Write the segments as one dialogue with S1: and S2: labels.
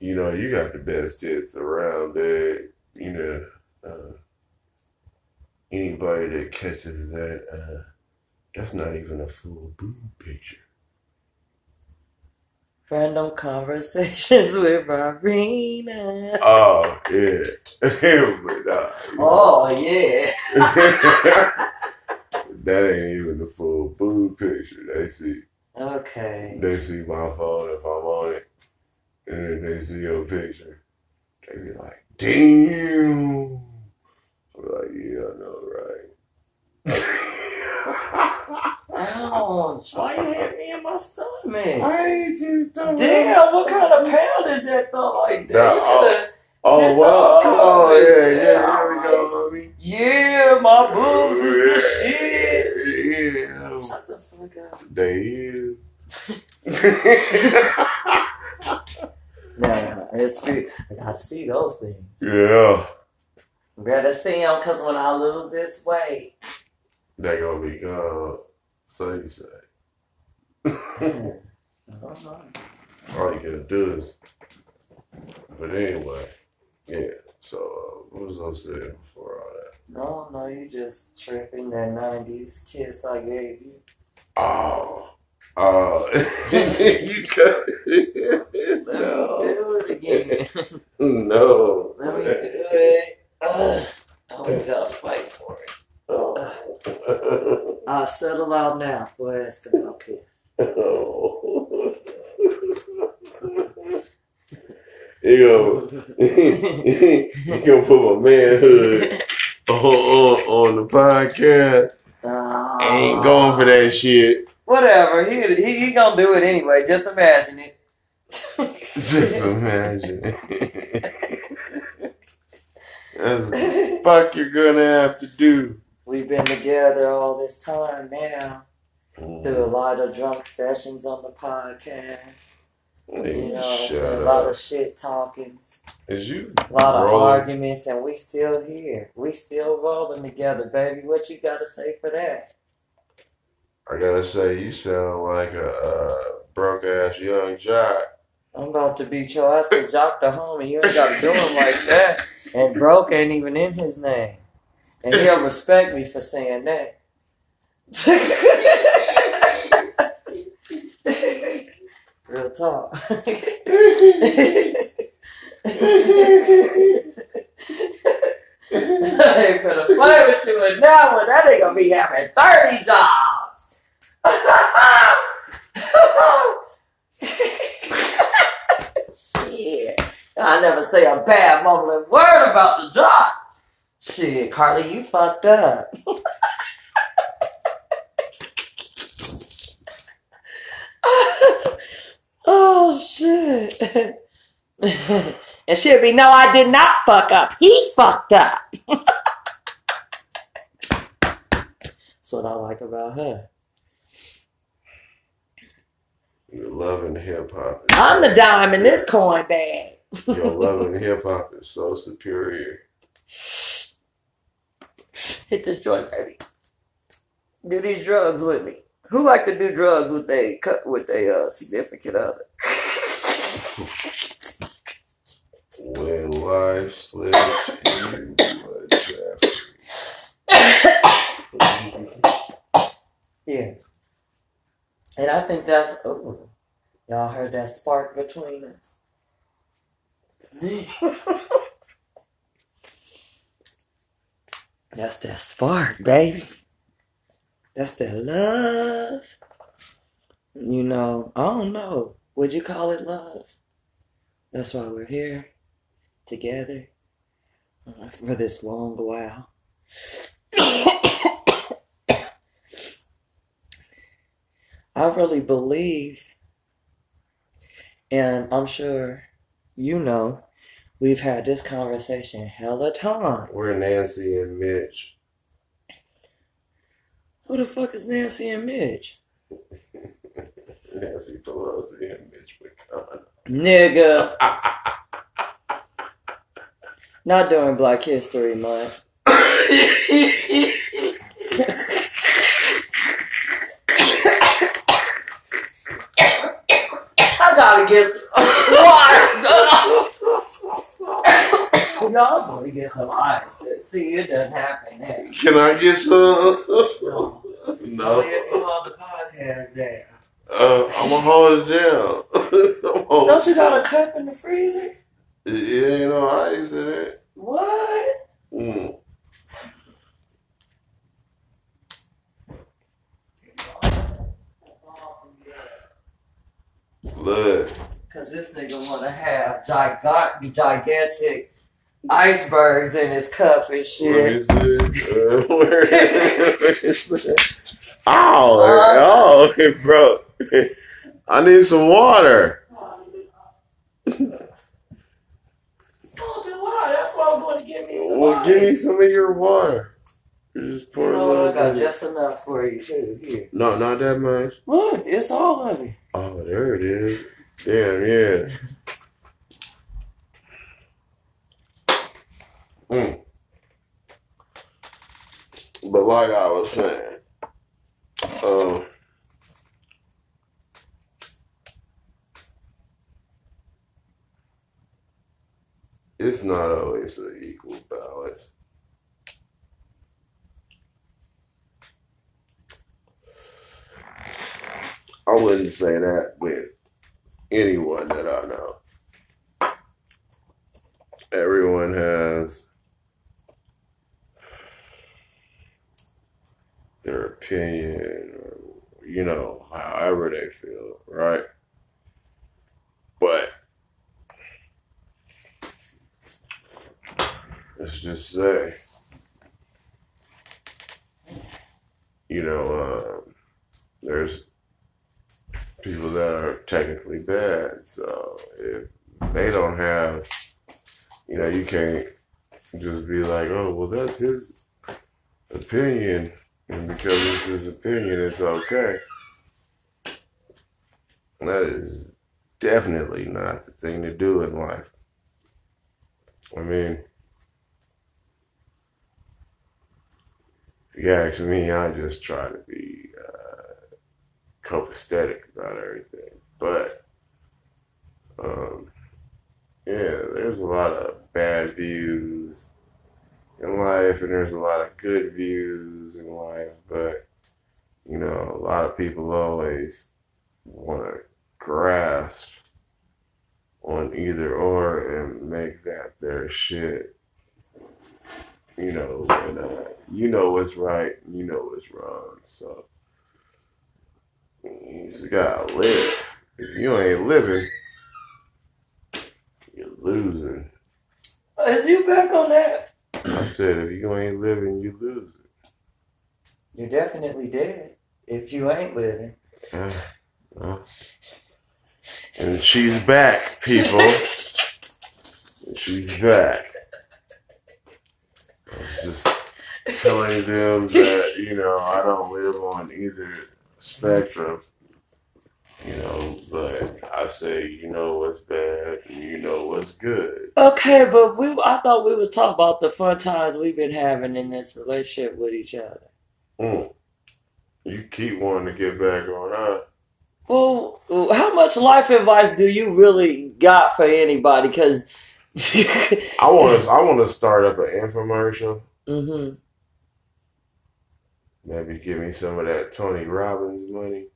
S1: you know, you got the best tits around there. You know, uh, anybody that catches that, uh, that's not even a full boob picture.
S2: Random conversations with Marina.
S1: Oh yeah, but uh,
S2: Oh yeah.
S1: that ain't even the full boob picture. They see,
S2: Okay.
S1: they see my phone if I'm on it, and then they see your picture. They be like, "Damn!" I'm like, "Yeah, I know, right?"
S2: Ouch! Why you hit me in my stomach?
S1: I ain't you throwing
S2: Damn, what kind of pound is that though? Like, damn,
S1: Nah, oh. Oh well, come on, yeah, yeah, here we go, mommy.
S2: yeah, my boobs is the shit.
S1: Yeah,
S2: Shut the fuck up.
S1: they is.
S2: Nah, it's true. I gotta see those things.
S1: yeah,
S2: Gotta see them because when I lose this weight,
S1: they gonna be gone. So you say.
S2: I don't know.
S1: All you gotta do is. But anyway, yeah. So uh, what was I saying before all that?
S2: No, no, you just tripping that 90s kiss I gave you.
S1: Oh, oh, you cut it.
S2: Let
S1: No,
S2: me
S1: no.
S2: Let me do it. Ugh. I always gotta fight for it.
S1: Oh.
S2: I'll settle out now. Go ahead, ask about kiss.
S1: You gonna, you gonna put my manhood on, on, on the podcast?
S2: Ah.
S1: Ain't going for that shit.
S2: Whatever. He, he he gonna do it anyway. Just imagine it.
S1: Just imagine. That's the fuck you're gonna have to do.
S2: We've been together all this time now. Through a lot of drunk sessions on the podcast. You know, a lot of shit talking,
S1: Is you
S2: a lot of arguments, and we still here. We still rolling together, baby. What you gotta say for that?
S1: I gotta say, you sound like a uh, broke ass young jock.
S2: I'm about to beat your ass because Jock the homie. You ain't gotta do him like that. And broke ain't even in his name. And he'll respect me for saying that. Real talk. I ain't gonna play with you that one. That nigga be having 30 jobs. Shit. I never say a bad mumbling word about the job. Shit, Carly, you fucked up. oh, shit. and she'll be, no, I did not fuck up. He fucked up. That's what I like about her.
S1: Your loving hip hop.
S2: I'm the dime in this coin bag.
S1: Your loving hip hop is so superior.
S2: Hit this joint, baby. Do these drugs with me. Who like to do drugs with they cut with their uh, significant other?
S1: When life slips you a
S2: yeah. And I think that's oh, y'all heard that spark between us. that's that spark, baby. That's that love. You know, I don't know. Would you call it love? That's why we're here together for this long while. I really believe, and I'm sure you know, we've had this conversation hella time.
S1: We're Nancy and Mitch.
S2: Who the fuck is Nancy and Mitch?
S1: Nancy Pelosi and Mitch McConnell.
S2: Nigga. Not during Black History Month. I gotta get. Gonna get some ice. See, it doesn't happen there.
S1: Can I get some?
S2: No.
S1: no.
S2: Only if you hold the podcast down.
S1: Uh, I'm gonna hold it down.
S2: Don't you got a cup in the freezer?
S1: it ain't no ice in it.
S2: What?
S1: Mm. Look,
S2: Cause this nigga wanna have giga- gigantic icebergs in his cup and
S1: what
S2: shit.
S1: is this? Uh, where is this? Oh, oh, it broke. I need some water.
S2: So do I. That's why I'm going to give me some
S1: Well,
S2: ice.
S1: give me some of your water. Just pour
S2: You
S1: a
S2: know what? I
S1: little
S2: got
S1: bit.
S2: just enough for you too. Here.
S1: No, not that much.
S2: Look, it's all of it.
S1: Oh, there it is. Damn, yeah. Mm. But like I was saying, um, it's not always an equal balance. I wouldn't say that with anyone that I know. Everyone has their opinion, or, you know, however they feel, right? But let's just say, you know, um, there's people that are technically bad. So if they don't have, you know, you can't just be like, oh, well, that's his opinion, and because it's his opinion, it's okay. That is definitely not the thing to do in life. I mean, if you ask me, I just try to be uh, copacetic about everything. But um, yeah, there's a lot of bad views in life, and there's a lot of good views in life. But you know, a lot of people always want to grasp on either or and make that their shit. You know, and uh, you know what's right, you know what's wrong. So you just gotta live. If you ain't living, you're losing.
S2: Is you back on that?
S1: I said, if you ain't living, you lose it.
S2: You're definitely dead if you ain't living.
S1: Uh, well. And she's back, people. she's back. I was just telling them that, you know, I don't live on either spectrum. You know, but I say, you know what's bad and you know what's good.
S2: Okay, but we I thought we was talking about the fun times we've been having in this relationship with each other.
S1: Mm. You keep wanting to get back on us.
S2: Well, how much life advice do you really got for anybody? Because,
S1: I want to. I want to start up an infomercial.
S2: hmm
S1: Maybe give me some of that Tony Robbins money.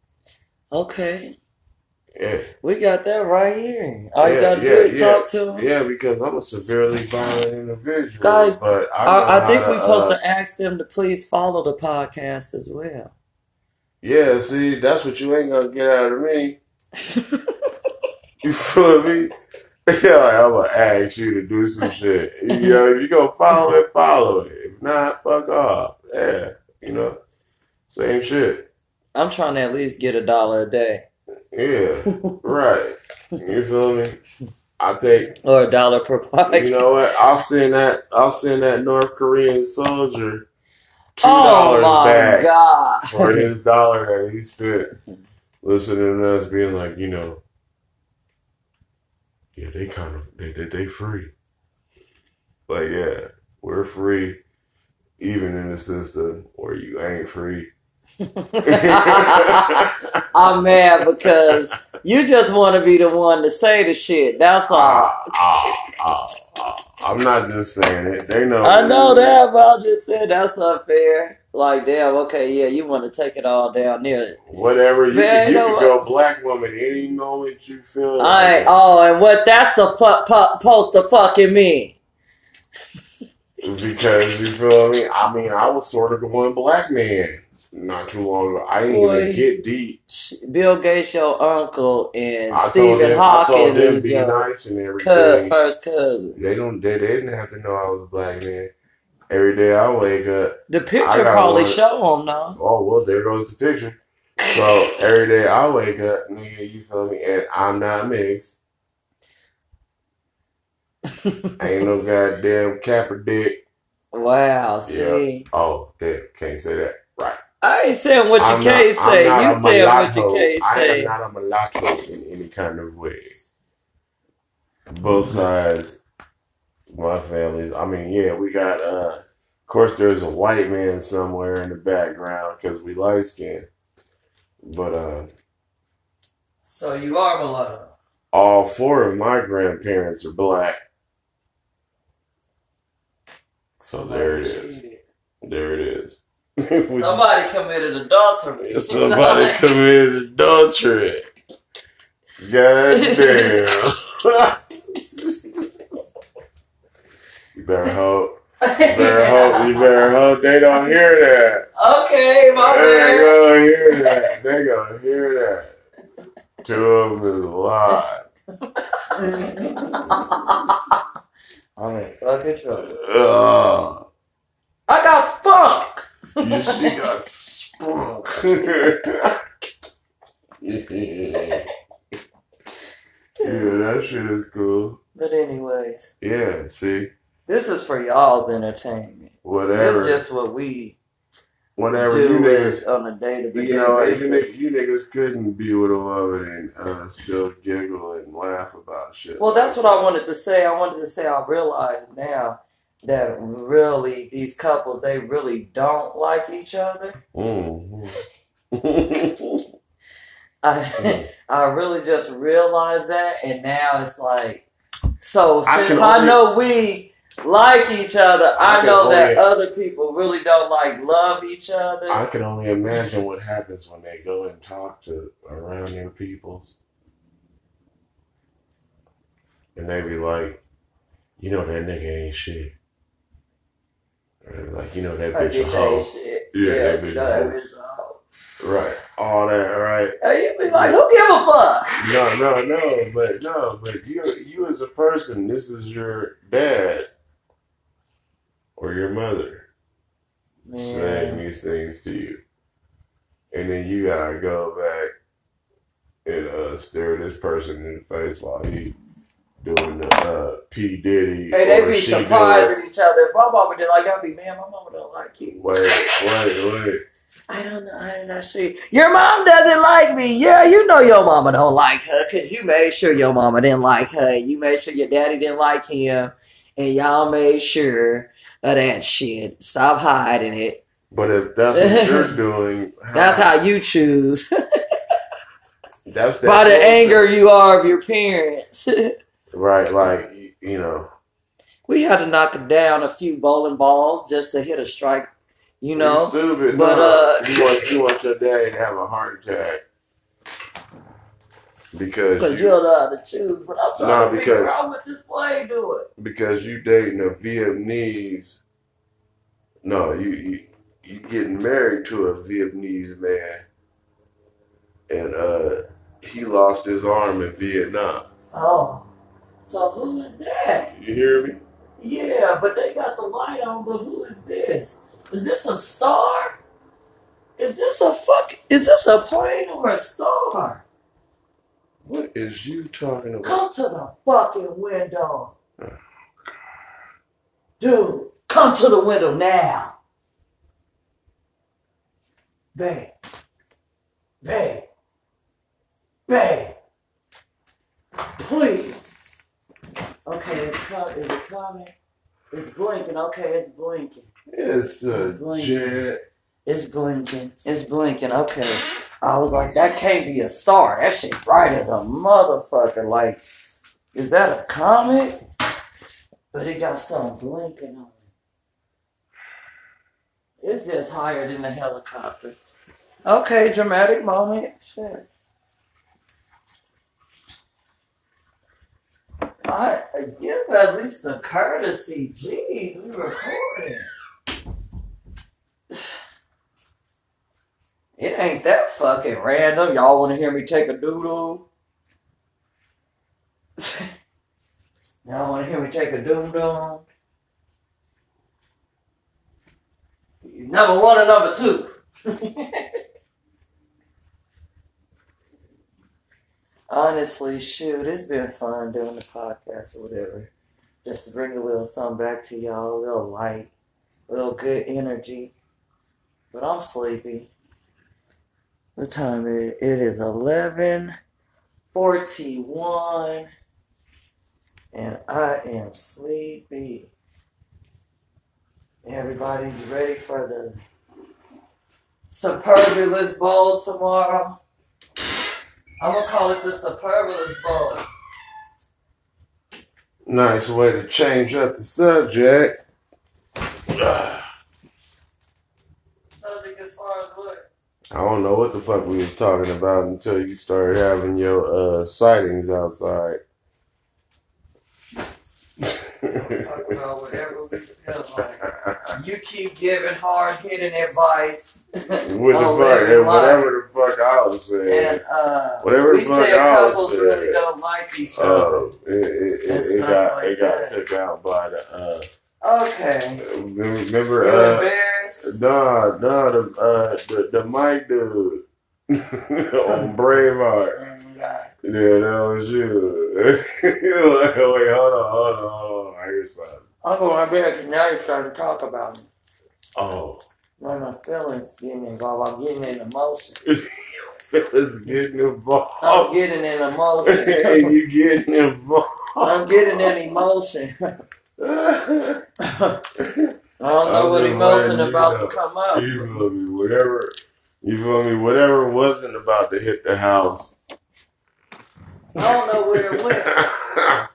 S2: okay,
S1: Yeah,
S2: we got that right here. All you gotta do is
S1: yeah.
S2: talk to him.
S1: yeah, because I'm a severely violent individual.
S2: Guys,
S1: but I,
S2: I, I think we're supposed
S1: uh,
S2: to ask them to please follow the podcast as well.
S1: Yeah, see, that's what you ain't gonna get out of me. You feel me? Yeah, like, I'm gonna ask you to do some shit. You know, if you gonna follow it, follow it. If not, fuck off. Yeah, you know, same shit.
S2: I'm trying to at least get a dollar a day
S1: Yeah, right. You feel me? I take.
S2: or a dollar per podcast.
S1: You know what? I'll send that. I'll send that North Korean soldier two
S2: oh
S1: dollars
S2: my
S1: back
S2: god!
S1: for his dollar that he spent listening to us being like, you know, yeah, they kind of they they, they free, but yeah, we're free, even in the system where you ain't free.
S2: I'm mad because you just want to be the one to say the shit. That's all.
S1: Ah, ah, ah, ah. I'm not just saying it. They know.
S2: I know that, but I'm just saying that's unfair. Like, damn, okay, yeah, you want to take it all down there.
S1: Whatever you,
S2: Man,
S1: can, you can go black woman any moment you feel.
S2: I
S1: like
S2: oh, and what that's the fu- pu- supposed to fucking mean?
S1: because you feel me. I mean, I was sort of the one black man not too long ago. I didn't
S2: Boy.
S1: even get deep.
S2: Bill Gates, your uncle, and
S1: I
S2: Stephen Hawking is
S1: be
S2: your
S1: nice and everything.
S2: first cousin.
S1: They don't. They, they didn't have to know I was a black man. Every day I wake up.
S2: The picture probably
S1: one.
S2: show them though.
S1: Oh well, there goes the picture. So every day I wake up, nigga, you feel me? And I'm not mixed. Ain't no goddamn cap or dick.
S2: Wow, see.
S1: Oh, damn, can't say that. Right.
S2: I ain't saying what your
S1: I'm
S2: case
S1: not-
S2: say. You
S1: a
S2: saying what
S1: you
S2: can't
S1: I
S2: say.
S1: I am not a mulatto in any kind of way. Both sides, my families. I mean, yeah, we got. uh Of course, there's a white man somewhere in the background because we light skinned But uh
S2: So you are mulatto.
S1: all four of my grandparents are black. So there it is. There it is.
S2: Somebody committed adultery.
S1: Somebody committed adultery. God damn. you better hope. You better hope. You better hope they don't hear that.
S2: okay, my
S1: They
S2: man.
S1: gonna hear that. They gonna hear that. Two of them is alive.
S2: I'm in fucking trouble.
S1: Ugh.
S2: I got spunk.
S1: You she got spunk. yeah. yeah, that shit is cool.
S2: But anyways,
S1: Yeah, see,
S2: this is for y'all's entertainment.
S1: whatever,
S2: It's just what we
S1: whatever you
S2: do
S1: niggas,
S2: on a day to day
S1: you know, you,
S2: basis.
S1: niggas, you niggas couldn't be with a woman and uh, still giggle and laugh about shit.
S2: Well, that's what I wanted to say. I wanted to say I realize now that really these couples they really don't like each other.
S1: Mm-hmm.
S2: I I really just realized that, and now it's like so
S1: I
S2: since I,
S1: only-
S2: know we like each other, I,
S1: I
S2: know that
S1: only-
S2: other people really don't like love each other.
S1: I can only imagine what happens when they go and talk to around their peoples. And they be like, you know that nigga ain't shit. Or they be like, you know that
S2: Like,
S1: bitch a hoe.
S2: shit.
S1: Yeah, that bitch a
S2: that
S1: hoe.
S2: bitch a hoe.
S1: Right. All that, right?
S2: And you be like, who give a fuck?
S1: No, no, no, but no, but you you as a person, this is your dad or your mother saying these things to you. And then you gotta go back and uh, stare this person in the face while he doing the uh, P. Diddy.
S2: Hey, they be
S1: she
S2: surprising each other. My mama did like, I'd be, man, my mama don't like you.
S1: Wait, wait, wait.
S2: I don't know. I'm not sure. Your mom doesn't like me. Yeah, you know your mama don't like her because you made sure your mama didn't like her. You made sure your daddy didn't like him, and y'all made sure of that shit. Stop hiding it.
S1: But if that's what you're doing,
S2: That's how you choose
S1: that's that
S2: by the anger you are of your parents.
S1: Right, like you- you know,
S2: we had to knock down a few bowling balls just to hit a strike. You
S1: you
S2: know.
S1: stupid.
S2: but,
S1: no,
S2: uh,
S1: you want you want your daddy to have a heart attack because
S2: Because
S1: you,
S2: you don't know how to choose, but I'm trying
S1: Nah,
S2: to figure
S1: because-
S2: out what this play doing.
S1: because you dating a Vietnamese. No, you you you getting married to a Vietnamese man, and uh, he lost his arm in Vietnam.
S2: Oh, so who is that?
S1: You hear me?
S2: Yeah, but they got the light on. But who is this? Is this a star? Is this a fuck? Is this a plane or a star?
S1: What is you talking about?
S2: Come to the fucking window, oh, dude. Come to the window now, babe, babe, babe. Please. Okay, it's coming. Is it coming? It's blinking. Okay, it's blinking.
S1: It's a
S2: Blank.
S1: jet.
S2: It's blinking. It's blinking. Okay. I was like, that can't be a star. That shit bright as a motherfucker. Like, is that a comet? But it got something blinking on it. It's just higher than the helicopter. Okay, dramatic moment. Shit. I give at least a courtesy. Jeez, we recording. It ain't that fucking random. Y'all want to hear me take a doodle? Y'all want to hear me take a doom doom? Number one and number two. Honestly, shoot, it's been fun doing the podcast or whatever. Just to bring a little something back to y'all, a little light, a little good energy. But I'm sleepy. What time is it? It is eleven forty-one, and I am sleepy. Everybody's ready for the Superbulous Bowl tomorrow. I'm gonna call it the Superbulous Bowl.
S1: Nice way to change up the subject.
S2: Subject as far as what?
S1: I don't know what the fuck we was talking about until you started having your uh, sightings outside.
S2: Talk about whatever we feel like. You keep giving hard hitting advice.
S1: What the
S2: Oh,
S1: fuck? and whatever the fuck I was saying.
S2: And uh,
S1: Whatever the fuck
S2: said
S1: I was
S2: couples
S1: saying.
S2: really don't like each other.
S1: Uh, it, it, it, it got
S2: like
S1: it got took out by the uh
S2: Okay.
S1: remember
S2: You
S1: uh
S2: embarrassed?
S1: nah nah the uh the, the mic dude on Braveheart
S2: Mm, yeah.
S1: yeah that was you like, wait hold on hold on hold on I hear something
S2: I'm going embarrassed now you're starting to talk about me.
S1: oh
S2: When my feelings getting involved, I'm getting in emotion.
S1: feelings getting involved.
S2: I'm getting in emotion.
S1: you getting involved
S2: I'm getting in emotion. I don't know
S1: I'm
S2: what emotion about
S1: know.
S2: to come out.
S1: You feel me? Whatever. You feel me? Whatever wasn't about to hit the house.
S2: I don't know where it went.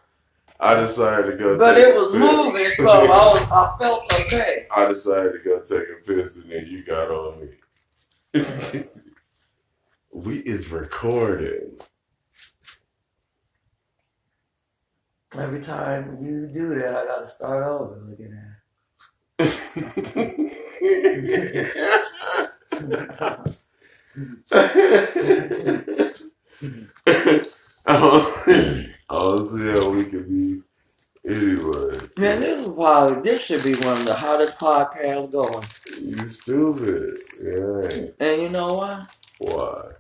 S1: I decided to go.
S2: But
S1: take
S2: it was moving, so I was I felt okay.
S1: I decided to go take a piss, and then you got on me. we is recording.
S2: Every time you do that, I gotta start over looking at.
S1: oh, oh, yeah, we could be anyway.
S2: Man, this is probably this should be one of the hottest podcasts going.
S1: You stupid. Yeah.
S2: And you know why?
S1: Why?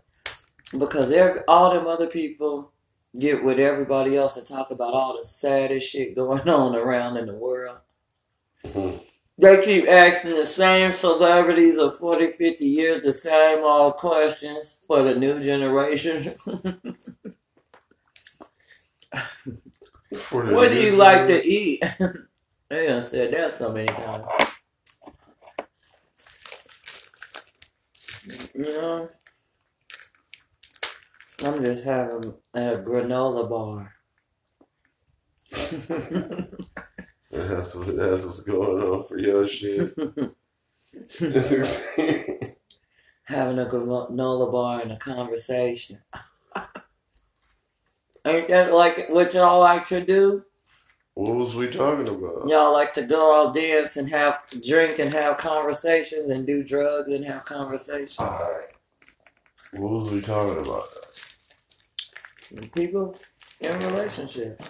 S2: Because every, all them other people get with everybody else and talk about all the saddest shit going on around in the world.
S1: Mhm.
S2: They keep asking the same celebrities of 40, 50 years the same old questions for the new generation. What do you like to eat? they done said that so many times. You know? I'm just having a granola bar.
S1: That's what that's what's going on for your shit.
S2: having a granola bar and a conversation. Ain't that like what y'all like to do?
S1: what was we talking about?
S2: Y'all like to go out dance and have drink and have conversations and do drugs and have conversations.
S1: Alright. What was we talking about?
S2: People in relationships.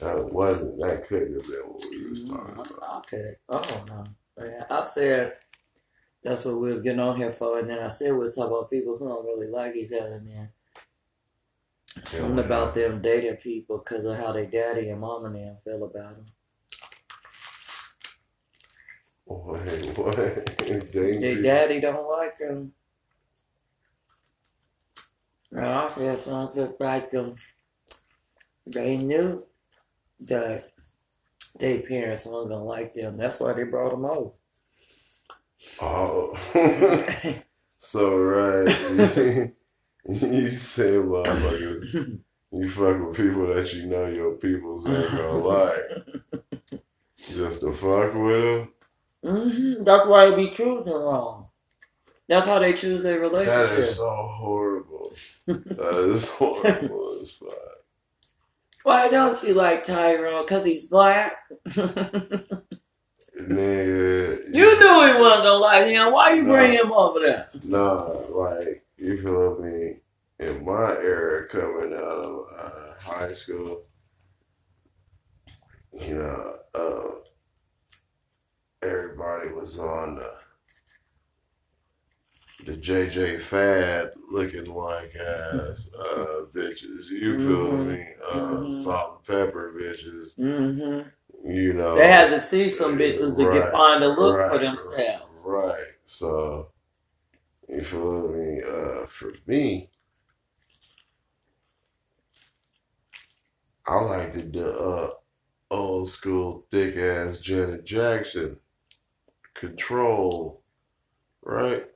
S1: That wasn't that couldn't have been what we was talking mm-hmm. about.
S2: Okay. Oh no. Yeah, I said that's what we was getting on here for, and then I said we was talking about people who don't really like each other, then something about them dating people because of how their daddy and mom and them feel about them.
S1: Wait, what?
S2: Their daddy don't like them. And I feel something like them. They knew that their parents weren't gonna like them. That's why they brought them over.
S1: Oh, so right. you say motherfuckers, you fuck with people that you know your peoples ain't gonna like. Just to fuck with them.
S2: hmm That's why they be choosing wrong. That's how they choose their
S1: That
S2: relationship.
S1: is so horrible. that is horrible as fuck.
S2: Why don't you like Tyrone? Cause he's black. you knew he wasn't gonna like him. Why you
S1: No.
S2: bring him over there?
S1: Nah, like you feel me? In my era, coming out of uh, high school, you know, uh, everybody was on the the JJ Fad, looking like ass uh, bitches. You feel
S2: Mhm.
S1: me? Uh,
S2: Mhm.
S1: Salt-N-Pepa bitches.
S2: hmm
S1: You know,
S2: They had to see some bitches to get find a look for themselves.
S1: Right. So you feel me? Uh for me, I liked the uh old school thick ass Janet Jackson. Control. Right?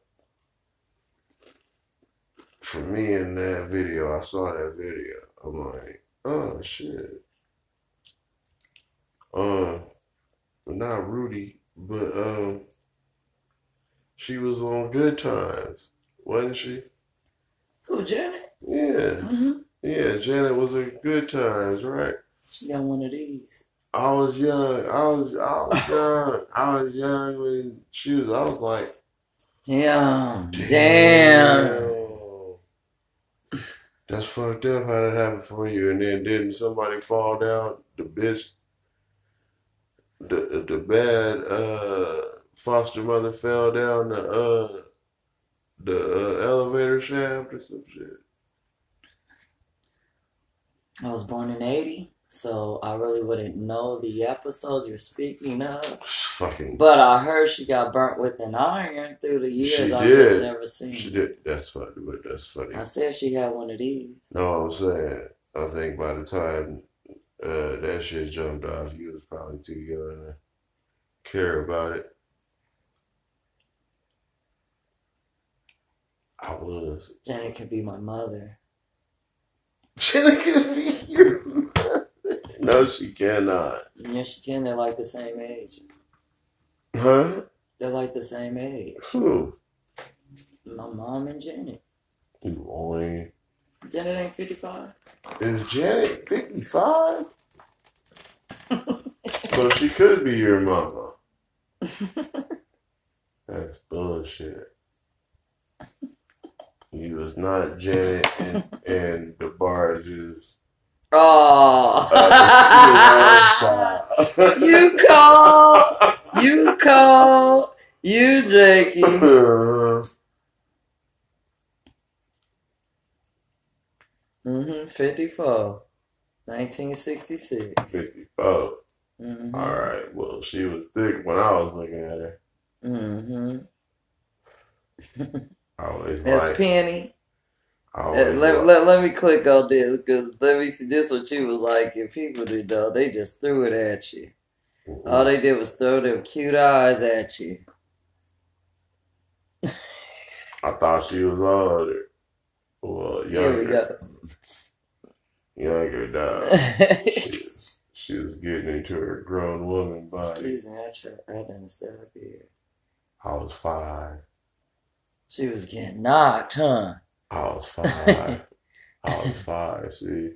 S1: For me in that video, I saw that video. I'm like, oh shit. Uh but not Rudy, but um, she was on Good Times, wasn't she?
S2: Who, Janet?
S1: Yeah,
S2: hmm
S1: yeah. Janet was on Good Times, right?
S2: She got one of these.
S1: I was young. I was, I was young. I was young when she was. I was like,
S2: Damn. Damn.
S1: That's fucked up how that happened for you. And then didn't somebody fall down? The bitch, the the bad uh foster mother fell down the uh the uh, elevator shaft or some shit.
S2: I was born in 80, so I really wouldn't know the episode you're speaking of.
S1: Fucking,
S2: But I heard she got burnt with an iron through the years.
S1: She
S2: I just never seen.
S1: she did. That's funny, but that's funny.
S2: I said she had one of these.
S1: No, I'm saying. I think by the time uh that shit jumped off, you was probably too young to care about it. I was.
S2: Janet could be my mother.
S1: Jenna could be your mother. No, she cannot.
S2: Yeah, she can. They're like the same age.
S1: Huh?
S2: They're like the same age.
S1: Who?
S2: My mom and Janet.
S1: You boy.
S2: Janet ain't 55.
S1: Is Janet 55? so she could be your mama. That's bullshit. You was not Janet and, and the barges.
S2: Oh.
S1: Uh,
S2: you cold. You cold. You Jakey. Mm-hmm. 54. 1966.
S1: 54.
S2: Mm-hmm.
S1: All right. Well, she was thick when I was looking at her.
S2: Mm-hmm.
S1: I always
S2: That's
S1: like.
S2: Penny. Uh, let, let, let me click on this because let me see this what she was like. If people did know, they just threw it at you. All they did was throw them cute eyes at you.
S1: I thought she was older. Well,
S2: Here we
S1: younger.
S2: go.
S1: Younger dog. she, was, she was getting into her grown woman body.
S2: Excuse me, I tried. I didn't up here.
S1: I was five.
S2: She was getting knocked, huh?
S1: I was five. I was five, see?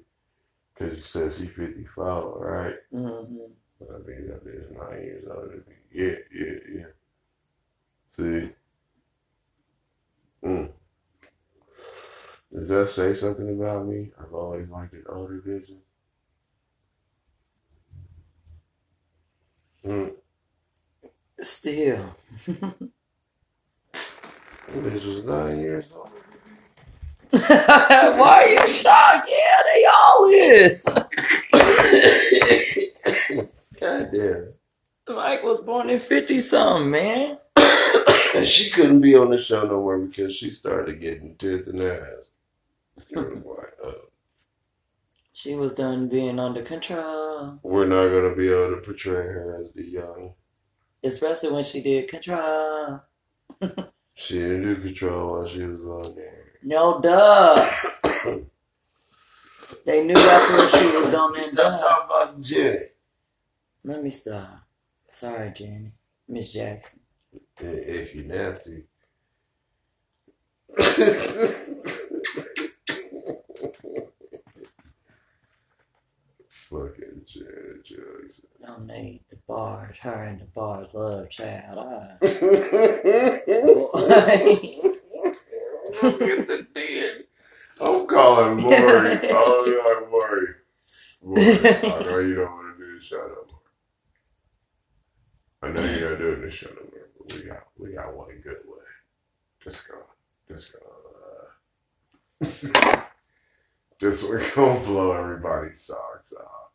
S1: Because she says she's 54, right?
S2: Mm-hmm.
S1: I mean, that is nine years older than me. Yeah, yeah, yeah. See? Mm. Does that say something about me? I've always liked an older vision. Mm.
S2: Still.
S1: This was nine years old.
S2: Why are you shocked? Yeah, they all is.
S1: God damn.
S2: Mike was born in 50 something, man.
S1: And she couldn't be on the show no more because she started getting tits and ass. It was like, uh,
S2: She was done being under control.
S1: we're not gonna be able to portray her as the young.
S2: Especially when she did control.
S1: She didn't do control while she was on there.
S2: No, duh. they knew that's what she was gonna end
S1: Stop talking about Jenny.
S2: Let me stop. Sorry, Jenny. Miss Jackson.
S1: If you nasty. Fucking Janet Jackson.
S2: Don't need the bars. Her and DeBarge love child. Ah.
S1: Look at the dead. I'm calling Maury. Oh, like Maury. Maury, I know you don't want to do the show no more. I know you're not doing the show no more, but we got we got one good way. Just go, just go. Uh, just gonna blow everybody's socks off.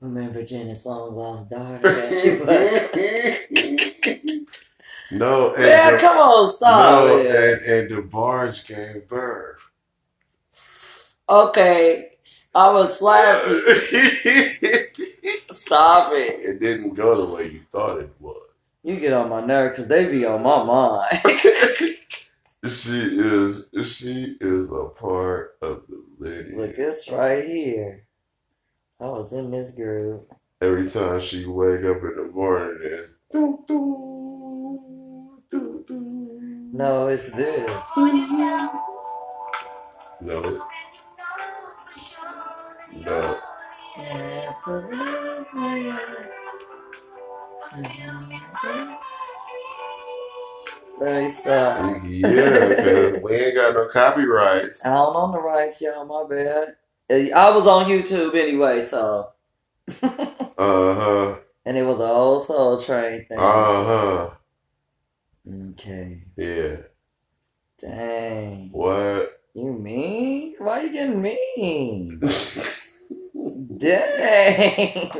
S2: Remember Jenny's long lost daughter she was.
S1: no, and
S2: Man,
S1: the,
S2: come on, stop
S1: no, and, and DeBarge gave birth.
S2: Okay, I was slapping. Stop it.
S1: It didn't go the way you thought it was.
S2: You get on my nerve because they be on my mind.
S1: She is she is a part of the lady.
S2: Look,
S1: lineage.
S2: this right here. I was in this group.
S1: Every time she wake up in the morning, it's doo, doo, doo, doo.
S2: No, it's this.
S1: no, no.
S2: Let me stop.
S1: Yeah, because we ain't got no copyrights.
S2: I don't own the rights, y'all. My bad. Uh, I was on YouTube anyway, so.
S1: Uh huh.
S2: and it was an old Soul Train thing.
S1: Uh huh.
S2: Okay.
S1: Yeah.
S2: Dang.
S1: What?
S2: You mean? Why you getting mean? Dang.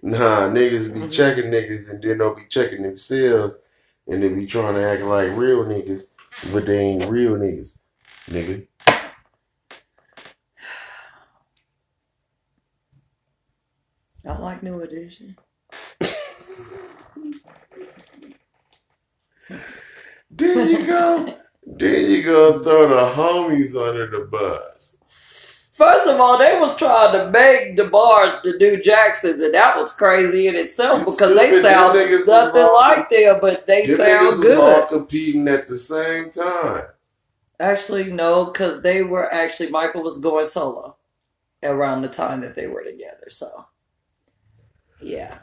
S1: Nah, niggas be checking niggas and then they'll be checking themselves and they be trying to act like real niggas, but they ain't real niggas. Nigga.
S2: I like New Edition.
S1: There you go. there you go throw the homies under the bus.
S2: First of all, they was trying to DeBarge to do Jacksons, and that was crazy in itself because they
S1: stupid, them
S2: sound nothing
S1: all-
S2: like them, but they sound
S1: was all competing at the same time.
S2: Actually, no, because they were actually Michael was going solo around the time that they were together. So, yeah.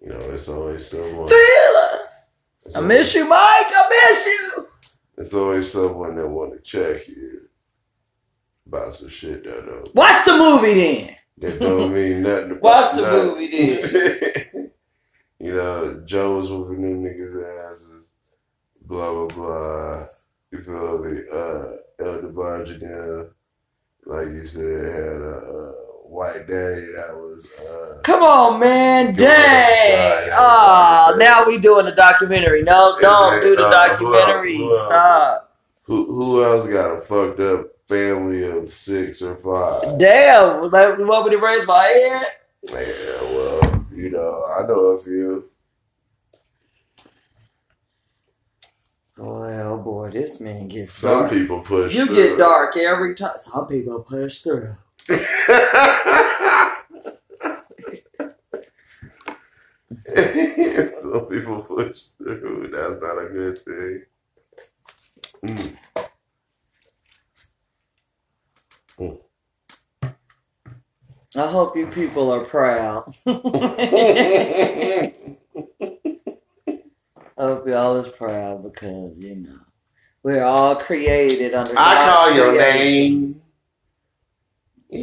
S1: You know, it's always someone.
S2: Thriller.
S1: It's
S2: I miss you, Mike. I miss you.
S1: It's always someone that want to check you about some shit that don't
S2: Watch the movie then.
S1: that don't mean nothing. About
S2: Watch the
S1: nothing.
S2: movie then.
S1: you know, Joe was whooping them niggas' asses. Blah blah blah. You feel me? Uh, Elder Bargedale, like you said, had a, uh white daddy that was. Uh,
S2: Come on, man. Dang. Ah, now we doing a documentary. No, don't do the
S1: Uh, well,
S2: documentary.
S1: well.
S2: Stop.
S1: who who else got a fucked up family of six or five?
S2: Damn. Like, you want me to raise my hand?
S1: Yeah, well, you know, I know a few.
S2: Oh boy, this man gets
S1: Some
S2: dark.
S1: people push.
S2: You
S1: through.
S2: get dark every time. Some people push through.
S1: Some people push through. That's not a good thing. Mm.
S2: I hope you people are proud. I hope y'all is proud because you know we're all created under.
S1: I
S2: God's
S1: call your
S2: creation.
S1: name.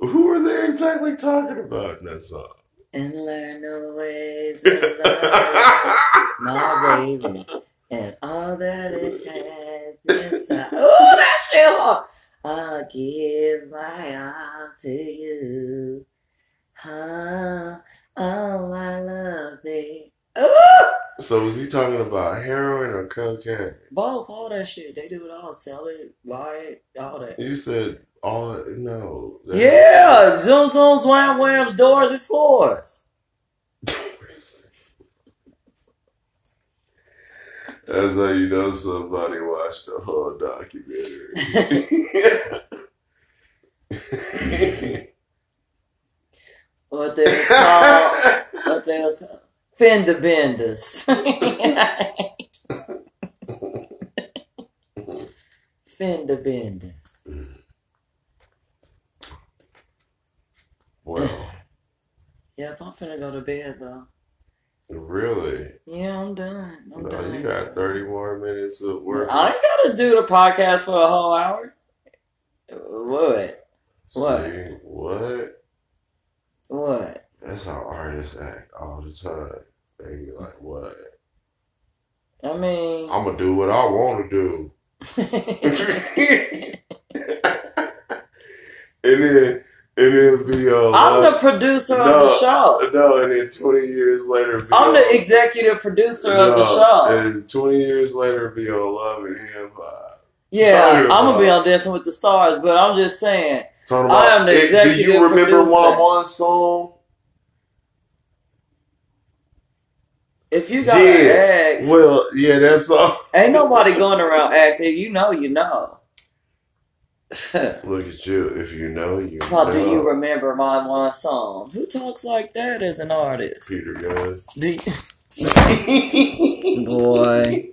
S1: Who are they exactly talking about in that song?
S2: and learn the ways of love, my baby, and all that it has. Oh, that shit hard. I'll give my all to you. Huh? Oh, I love. Ooh!
S1: So was he talking about heroin or cocaine?
S2: Both, all that shit. They do it all. Sell it, buy it, all that.
S1: You said all no. that-
S2: Yeah, zoom, zoom, wham, whams, doors, and floors.
S1: That's how you know somebody watched the whole documentary.
S2: What they was called? what they was called? Fender benders. Fender benders.
S1: well,
S2: Yep, I'm finna go to bed though.
S1: really?
S2: Yeah, I'm done. I'm
S1: No,
S2: done.
S1: you got 30 more minutes of work.
S2: I ain't gotta do the podcast for a whole hour. What? what?
S1: See, what?
S2: What?
S1: That's how artists act all the time. They be like, what?
S2: I mean,
S1: I'm gonna do what I want to do. and then, and then be on.
S2: I'm the producer of the show.
S1: No, and then 20 years later, be
S2: I'm the executive producer of the show.
S1: And 20 years later, be on Love and Hip Hop.
S2: Yeah, I'm gonna be on Dancing with the Stars, but I'm just saying,
S1: Talking
S2: I am the
S1: Hey,
S2: executive
S1: Do you remember
S2: producer.
S1: One One song?
S2: if you got
S1: Yeah,
S2: an ex,
S1: Well, yeah, that song.
S2: ain't nobody going around asking. If you know, you know.
S1: Look at you. If you know, you
S2: How
S1: know.
S2: do you remember my one song? Who talks like that as an artist?
S1: Peter Gunn.
S2: You- Boy.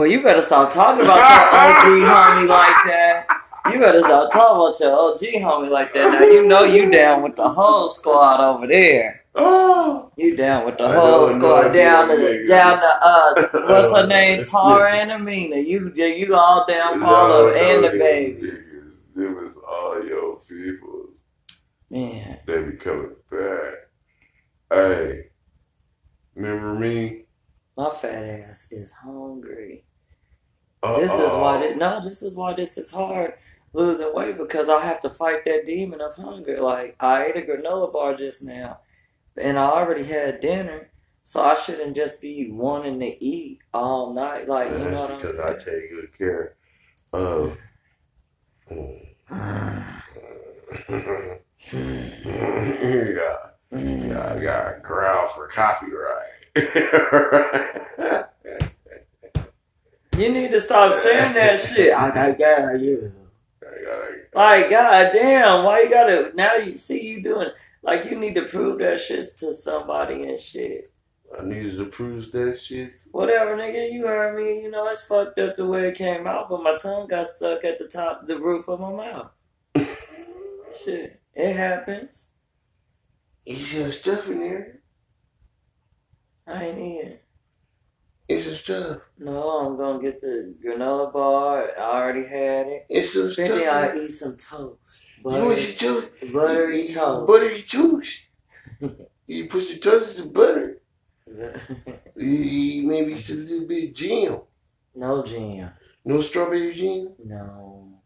S2: Well, you better stop talking about your OG homie like that. You better stop talking about your OG homie like that. Now you know you down with the whole squad over there.
S1: Oh.
S2: You down with the
S1: I
S2: whole squad down to down to uh what's her name?
S1: shit.
S2: Tara and Amina. You you all down for all of and the
S1: them
S2: baby.
S1: niggas. Them is all your people.
S2: Man.
S1: They be coming back. Hey, remember me?
S2: My fat ass is
S1: Uh-uh.
S2: Hungry. This is why this, no, this is why this is hard losing weight because I have to fight that demon of hunger. Like I ate a granola bar just now, and I already had dinner, so I shouldn't just be wanting to eat all night. Like you know what I'm
S1: because I take good care of. yeah, yeah, I got growl for copyright.
S2: You need to stop saying that shit. I got.
S1: I gotta,
S2: Like goddamn, why you gotta now? You see you doing like you need to prove that shit to somebody and shit.
S1: I needed to prove that shit.
S2: Whatever, nigga, you heard me. You know, it's fucked up the way it came out, but my tongue got stuck at the top, the roof of my mouth. Shit, it happens.
S1: Is some stuff in there?
S2: I ain't eating.
S1: It's some stuff.
S2: No, I'm gonna get the granola bar. I already had it.
S1: It's some stuff.
S2: Then I eat some toast.
S1: You want your toast?
S2: buttery toast.
S1: Buttery toast. you put your toast in some butter. You maybe some little bit of jam.
S2: no jam.
S1: No strawberry jam.
S2: No.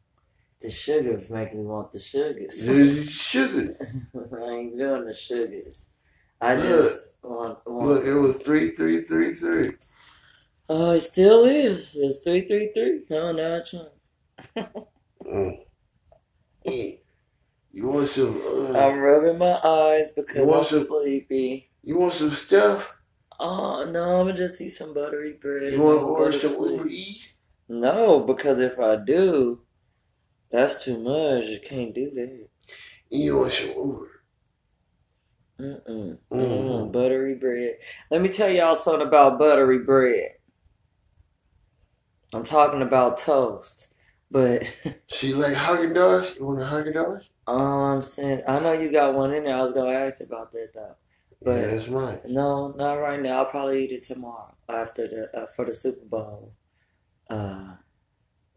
S2: The sugars make me want the sugars.
S1: There's sugar.
S2: I ain't doing the sugars. I just want, want
S1: Look, it was three, three, three, three.
S2: Oh, it still is. It's three three three. Oh, no, it's not.
S1: Mm. You want some? Uh,
S2: I'm rubbing my eyes because I'm
S1: some-
S2: sleepy.
S1: you want some stuff?
S2: Oh no, I'm gonna just eat some buttery bread.
S1: You want to order some
S2: sleep.
S1: Uber Eats?
S2: No, because if I do, that's too much. You can't do that.
S1: You want some Uber?
S2: Mm-mm.
S1: Mm.
S2: Mm, buttery bread. Let me tell y'all something about buttery bread. I'm talking about toast, but
S1: She like Haagen Dazs? You want a Dazs?
S2: all I'm saying, I know you got one in there. I was gonna ask about that though. But-
S1: yeah, that's right.
S2: No, not right now. I'll probably eat it tomorrow after the uh, for the Super Bowl, uh,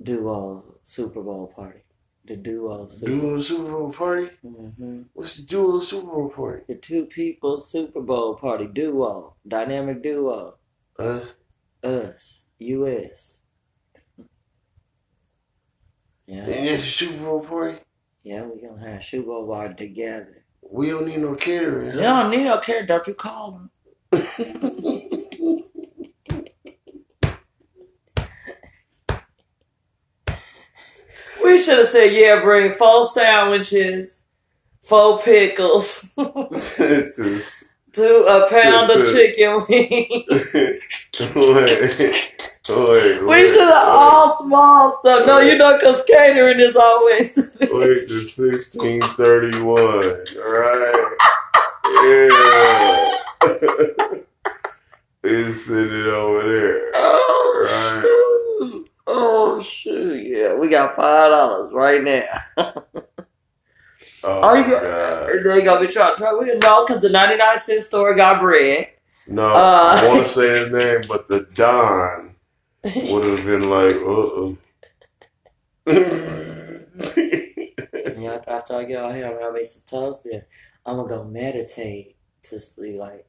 S2: duo Super Bowl party. The duo Super.
S1: Duo Super Bowl party?
S2: hmm
S1: What's the duo Super Bowl party?
S2: The two people Super Bowl party duo, dynamic duo,
S1: Us?
S2: us, U.S. Yeah,
S1: And the Super Bowl party?
S2: yeah, we gonna have Super Bowl party together.
S1: We don't need no catering.
S2: You don't need no care. Don't you call them? We should have said, yeah, bring four sandwiches, four pickles, two a pound of chicken wings. We should have all small stuff. No, you know, because catering is always.
S1: Wait to sixteen thirty one. Right. Yeah. it's sitting over there.
S2: oh,
S1: Right.
S2: shoot. Oh, shoot. Yeah, we got $5 right now.
S1: Oh,
S2: Oh, you
S1: God.
S2: They gonna be trying to try. We know because the 99 cent store got bread.
S1: No,
S2: Uh,
S1: I want to say his name, but the Don would have been like, uh uh
S2: Yeah, after I get out here, I'm gonna make some toast. Then I'm gonna go meditate. Just be like,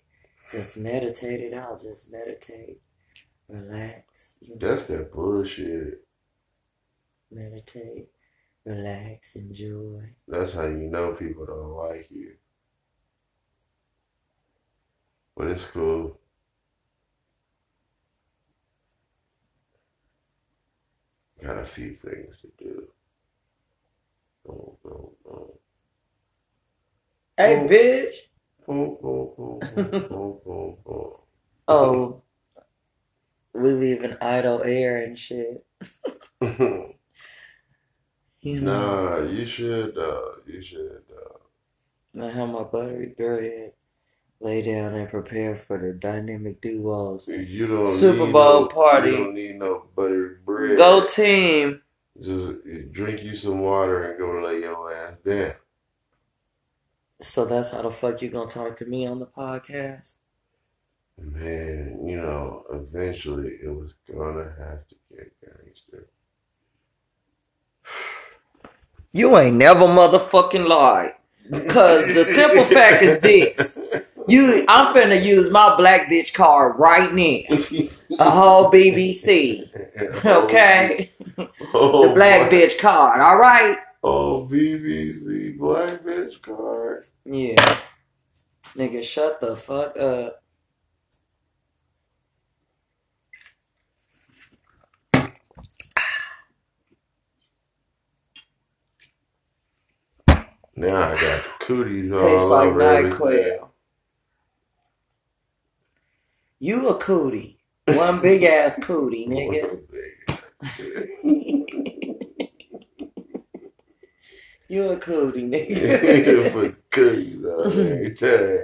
S2: just meditate it out. Just meditate, relax. you know,
S1: That's that bullshit.
S2: meditate, relax, enjoy.
S1: That's how you know people don't like you. But it's cool. Got a few things to do. Boom, boom, boom.
S2: Hey,
S1: Oh.
S2: bitch.
S1: Boom, boom, boom, boom, boom, boom, boom.
S2: Oh, we live in idle air and shit. You know,
S1: nah, you should, uh, you should, uh,
S2: I have my buttery bread. Lay down and prepare for the dynamic duos.
S1: you don't
S2: Super
S1: need
S2: Bowl
S1: no,
S2: party.
S1: You don't need no bread.
S2: Go team.
S1: Just eh, drink you some water and go lay your ass down.
S2: So that's how the fuck you gonna talk to me on the podcast?
S1: Man, you know, eventually it was gonna have to get gangster.
S2: You ain't never motherfucking lied. Cause the simple fact is this. You I'm finna use my black bitch card right now. A whole BBC. Okay?
S1: Oh,
S2: The black
S1: boy.
S2: bitch card, alright?
S1: Oh, BBC black bitch card.
S2: Yeah. Nigga, shut the fuck up.
S1: Now I got cooties all
S2: Tastes like
S1: over.
S2: You a cootie. One big ass cootie, nigga. You a cootie, nigga.
S1: Cooties on every time.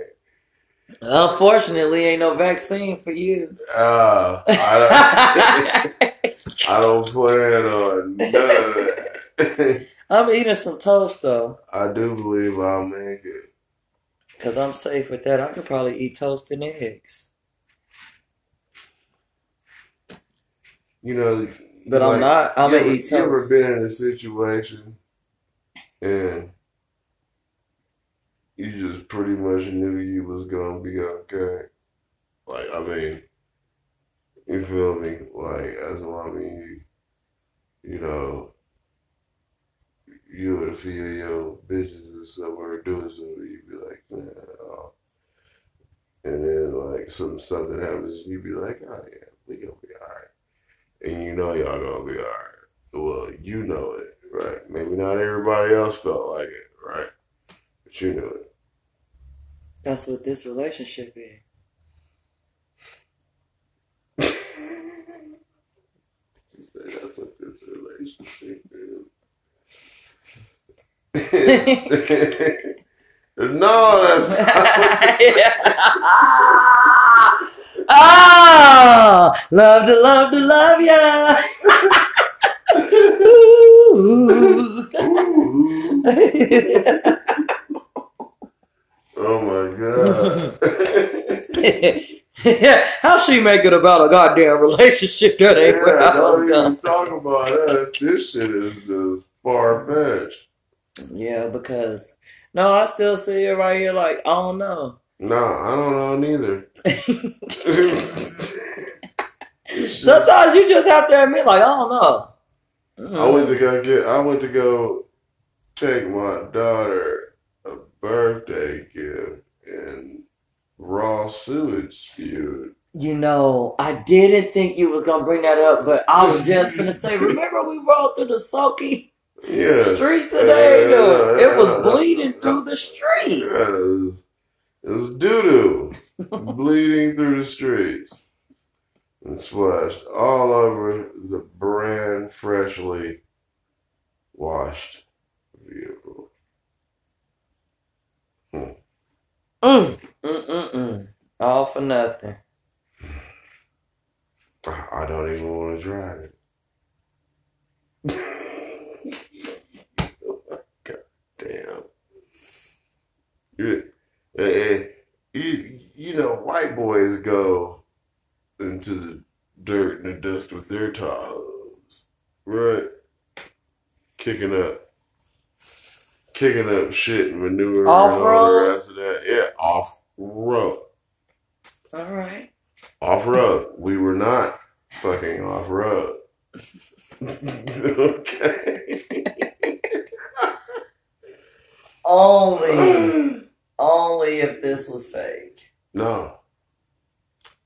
S2: Unfortunately, ain't no vaccine for you.
S1: Uh, I, don't, I don't plan on none of that.
S2: I'm eating some toast though,
S1: I do believe I'll make it.
S2: cause I'm safe with that. I could probably eat toast and eggs,
S1: You know,
S2: but
S1: like,
S2: I'm not. I'm
S1: ever-
S2: eat
S1: You ever been in a situation and you just pretty much knew you was gonna be okay? Like, I mean, you feel me? Like, as what I mean. You, you know, you would feel your bitches or somewhere doing something, you'd be like, nah. oh." And then, like, some something happens, you'd be like, oh, yeah, we gonna be alright. And you know y'all gonna be alright. Well, you know it, right? Maybe not everybody else felt like it, right? But you knew it.
S2: That's what this relationship is.
S1: You say that's what this relationship is. no, that's
S2: Ah, love to love to love ya.
S1: Oh my god.
S2: How she make it about a goddamn relationship that ain't
S1: yeah,
S2: I
S1: don't even talk about us. This shit is just far fetched.
S2: Yeah, because no, I still sit here right here like I don't know.
S1: No, I don't know neither.
S2: Sometimes you just have to admit like I don't know.
S1: I went to go get. I went to go take my daughter a birthday gift, and raw sewage spewed.
S2: You know, I didn't think you was gonna bring that up, but I was just gonna say, remember we rode through the sulky
S1: Yeah.
S2: street today?
S1: Yeah, yeah,
S2: it was bleeding through the street.
S1: It was, doo doo bleeding through the streets and splashed all over the brand freshly washed vehicle.
S2: Mm, mm, mm, mm. All for nothing.
S1: I don't even want to drive it. God damn. You, eh, you, you know, white boys go into the dirt and the dust with their toes, right? Kicking up, kicking up shit and manure and all the
S2: Off-road?
S1: rest of that. Yeah, off road.
S2: All right.
S1: Off road. We were not fucking off road. okay.
S2: Only, only if this was fake.
S1: no.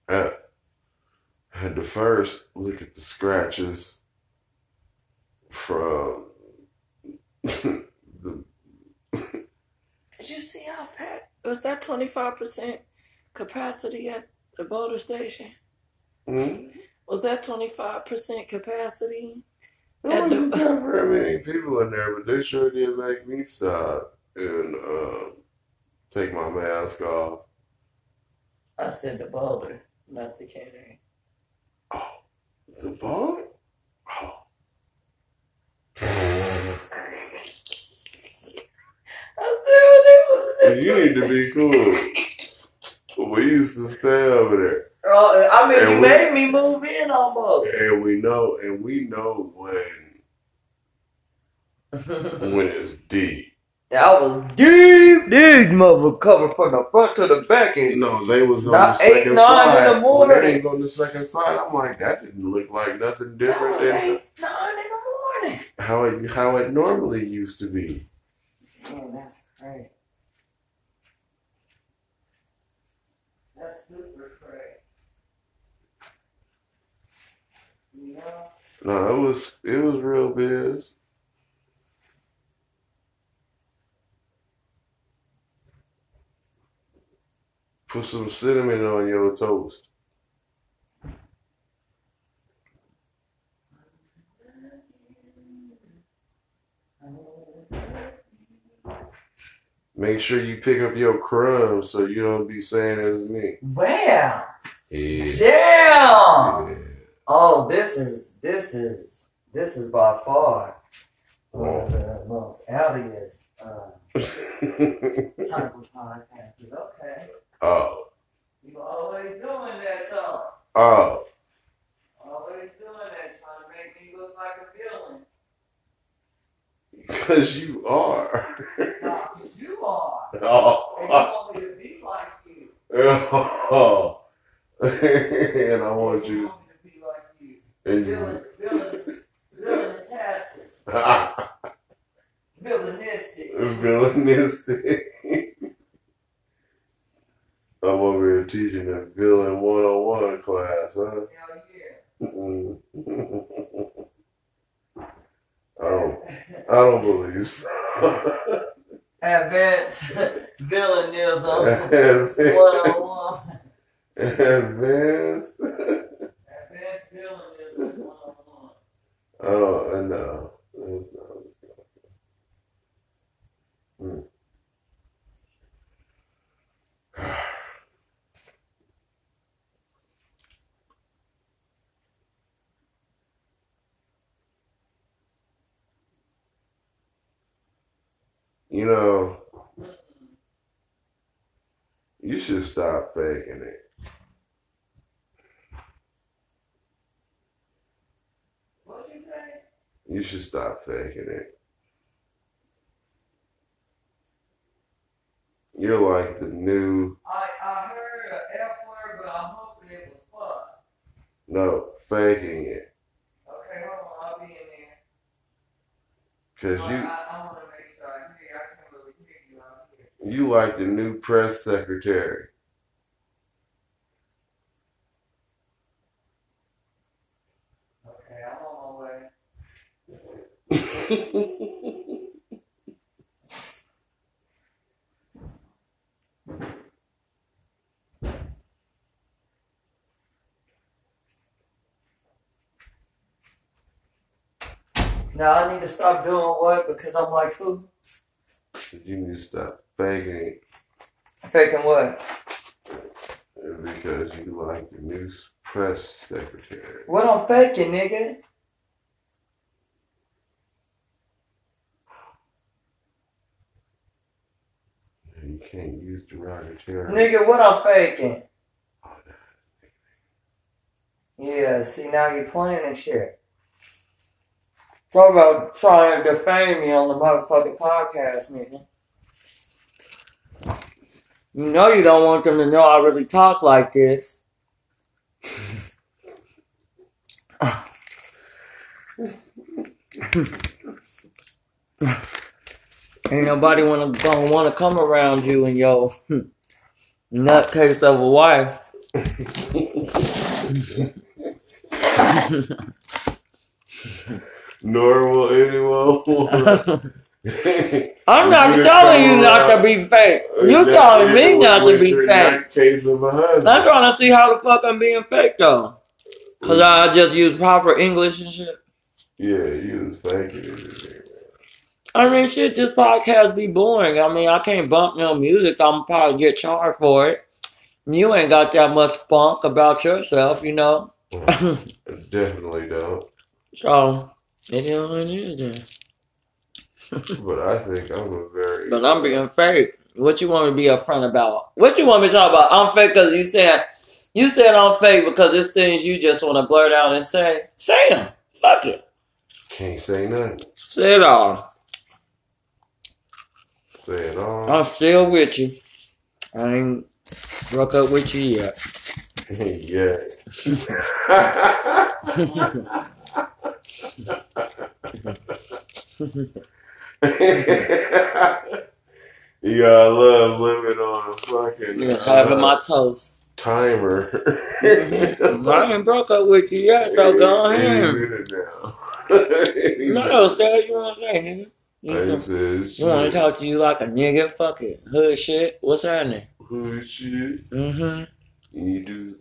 S1: Uh, had to first look at the scratches from the
S2: Did you see how packed? Was that twenty five percent capacity at the motor station?
S1: Hmm?
S2: Was that twenty five percent capacity?
S1: There
S2: At the-
S1: wasn't that very many people in there, but they sure did make me stop and uh, take my mask off.
S2: I said the boulder, not the catering.
S1: Oh, the boat? Oh.
S2: I said when it was.
S1: You need to be cool. We used to stay over there.
S2: Oh, I mean,
S1: And
S2: you
S1: we-
S2: made me move in almost.
S1: And we know and we know when when it's deep.
S2: That was deep, deep mother cover from the front to the back. And
S1: No, they was on
S2: About
S1: the
S2: eight,
S1: second
S2: nine in
S1: side.
S2: the
S1: When
S2: morning.
S1: they was on the second side, I'm like, that didn't look like nothing
S2: that
S1: different
S2: was
S1: than
S2: eight, nine in the morning.
S1: how it how it normally used to be.
S2: Man, that's great. That's super know?
S1: No, it was it was real biz. Put some cinnamon on your toast. Make sure you pick up your crumbs so you don't be saying it's me.
S2: Wow!
S1: Yeah.
S2: Damn!
S1: yeah.
S2: Oh, this is this is this is by far one of the most outliest uh, type of podcasters. Okay,
S1: oh,
S2: you always doing that though.
S1: oh,
S2: Always doing that, trying to make me look like a villain.
S1: because you are.
S2: You are. And you
S1: oh,
S2: want me to be like you.
S1: oh. and I want
S2: And
S1: you.
S2: want me to be like you.
S1: And
S2: Villain,
S1: you.
S2: villain, villain-tastic. Villainistic.
S1: Villainistic. I'm over here teaching a villain 101 class, huh?
S2: Hell yeah.
S1: I don't. I don't believe so.
S2: Advanced villainism
S1: Advanced.
S2: 101.
S1: Advanced.
S2: Advanced villainism 101.
S1: Oh, no. That's not what's going on. Hmm. You know, you should stop faking it.
S2: What'd you say?
S1: You should stop faking it. You're like the new,
S2: I, I heard an F word, but I'm hoping it was fuck.
S1: no, faking it.
S2: Okay, hold on. I'll be in there.
S1: Cause you,
S2: I, you
S1: like the new press secretary. Okay, I'm on my way.
S2: Now I need to stop doing what because I'm like who?
S1: You need to stop faking
S2: Faking what?
S1: because you like the new press secretary.
S2: What I'm faking, nigga?
S1: You can't use derogatory.
S2: Nigga, what I'm faking? Yeah, see now you're playing and shit. Talk about trying to defame me on the motherfucking podcast, nigga. You know you don't want them to know I really talk like this. Ain't nobody wanna gonna wanna come around you and your nutcase of a wife.
S1: Nor will anyone.
S2: I'm not telling you not to be fake. You're telling me not to be fake.
S1: Case of a husband.
S2: I'm trying to see how the fuck I'm being fake though. Cause I just use proper English and shit.
S1: Yeah, you was faking.
S2: I mean, shit, this podcast be boring. I mean, I can't bump no music. I'm probably get charged for it. You ain't got that much spunk about yourself, you know.
S1: Definitely don't.
S2: So it is what it is then.
S1: But I think I'm a very.
S2: But I'm being fake. What you want me to be upfront about? What you want me to talk about? I'm fake because you said you said I'm fake because it's things you just want to blurt out and say. Say them. Fuck it.
S1: Can't say nothing.
S2: Say it all.
S1: Say it all.
S2: I'm still with you. I ain't broke up with you yet.
S1: yeah. you gotta love living on a fucking
S2: Yeah, having
S1: uh,
S2: my toast.
S1: timer.
S2: I ain't broke up with you yet, so go ahead. No, what you want to say, nigga.
S1: I
S2: You,
S1: said,
S2: you want to talk to you like a nigga? Fuck it. Hood shit. What's happening?
S1: Hood shit.
S2: Mm-hmm.
S1: You do.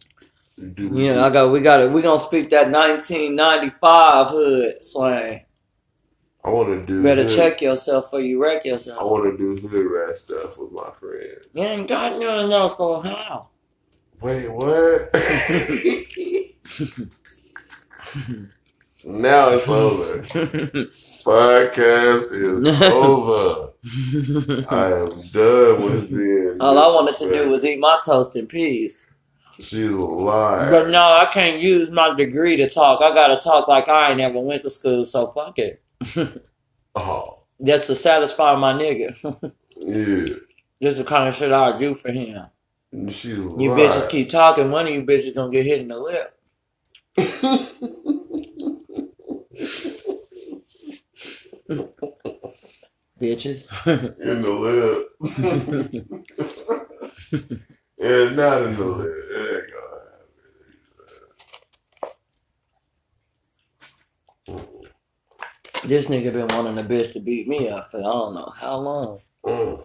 S1: You do.
S2: Yeah, I got. We got it. We gonna speak that 1995 hood slang.
S1: I want to do.
S2: Better
S1: hood-
S2: check yourself before you wreck yourself.
S1: I want to do hood rat stuff with my friends.
S2: You ain't got nothing else for how.
S1: Wait, what? now it's over. Podcast is over. I am done with being.
S2: All I wanted to do was eat my toast in peace.
S1: She's a liar.
S2: But no, I can't use my degree to talk. I gotta talk like I ain't never went to school, so fuck it.
S1: Oh,
S2: Just to satisfy my nigga.
S1: yeah.
S2: Just the kind of shit I do for him.
S1: She's
S2: You
S1: liar.
S2: bitches keep talking, one of you bitches gonna get hit in the lip. Bitches.
S1: in the lip. yeah, not in the lip. There you go.
S2: This nigga been wanting the bitch to beat me up for I don't know how long.
S1: Mm.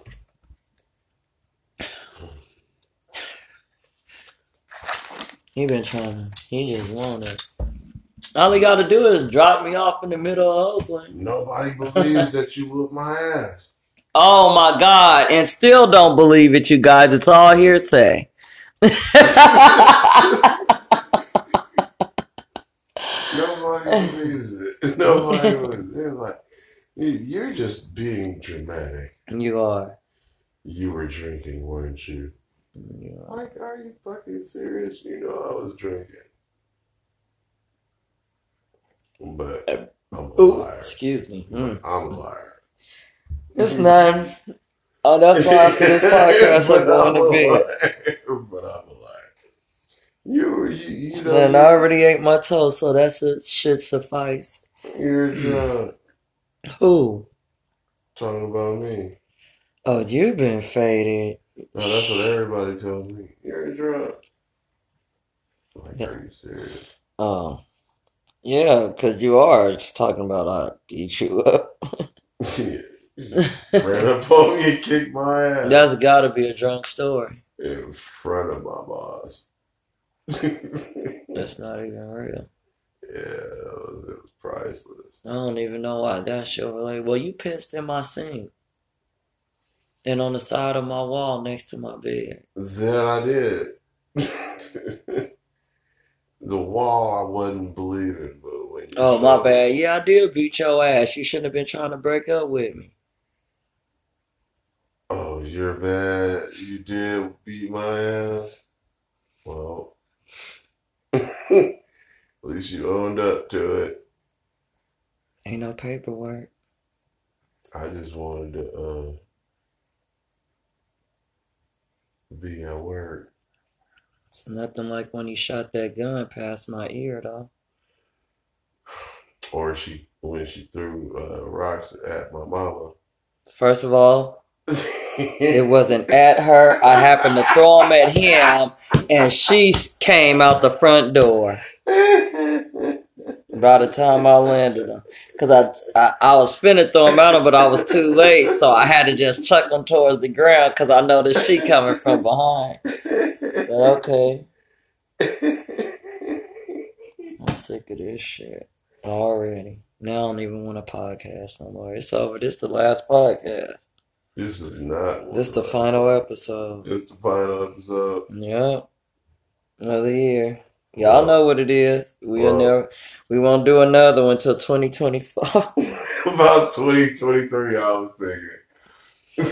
S2: He been trying to. He just wanted. All he got to do is drop me off in the middle of Oakland.
S1: Nobody believes that you whooped my ass.
S2: Oh my God! And still don't believe it, you guys. It's all hearsay.
S1: Nobody believes it. Nobody believes it. They're like, "You- you're just being dramatic.
S2: you are.
S1: You were drinking, weren't you?
S2: Are.
S1: Like, are you fucking serious? You know I was drinking. But I'm a
S2: Ooh,
S1: liar.
S2: excuse me. Mm.
S1: I'm a liar.
S2: It's none. Oh, that's why after this podcast I'm going to bed.
S1: bed. But I'm a liar. You, you, you know,
S2: And I already ate my toast, so that's it. Should suffice.
S1: You're drunk.
S2: Who?
S1: Talking about me.
S2: Oh, you've been faded.
S1: No, that's what everybody tells me. You're drunk. Like, are you serious?
S2: Oh. Yeah, because you are just talking about I beat you up.
S1: yeah. Ran up on me and kicked my ass
S2: That's gotta be a drunk story.
S1: in front of my boss.
S2: That's not even real.
S1: Yeah, it was, it was priceless.
S2: I don't even know why that shit was like, well, you pissed in my sink. And on the side of my wall next to my bed.
S1: Then I did. the wall I wasn't believing, but when you
S2: Oh, my bad. Yeah, I did beat your ass. You shouldn't have been trying to break up with me.
S1: Oh, you're bad. You did beat my ass. Well, at least you owned up to it.
S2: Ain't no paperwork.
S1: I just wanted to uh be at work.
S2: It's nothing like when he shot that gun past my ear, though.
S1: Or she when she threw uh, rocks at my mama.
S2: First of all, it wasn't at her. I happened to throw them at him, and she came out the front door. By the time I landed uh, them, because I, I I was finna throw them at him, but I was too late, so I had to just chuck them towards the ground because I noticed she coming from behind. But okay, I'm sick of this shit already. Now I don't even want a podcast no more. It's over. This is the last podcast.
S1: This is not.
S2: This the final episode.
S1: This the final episode.
S2: Yep. Another year. Y'all know what it is. We'll
S1: Well-
S2: never we won't do another one until twenty twenty four.
S1: About twenty twenty three, I was thinking.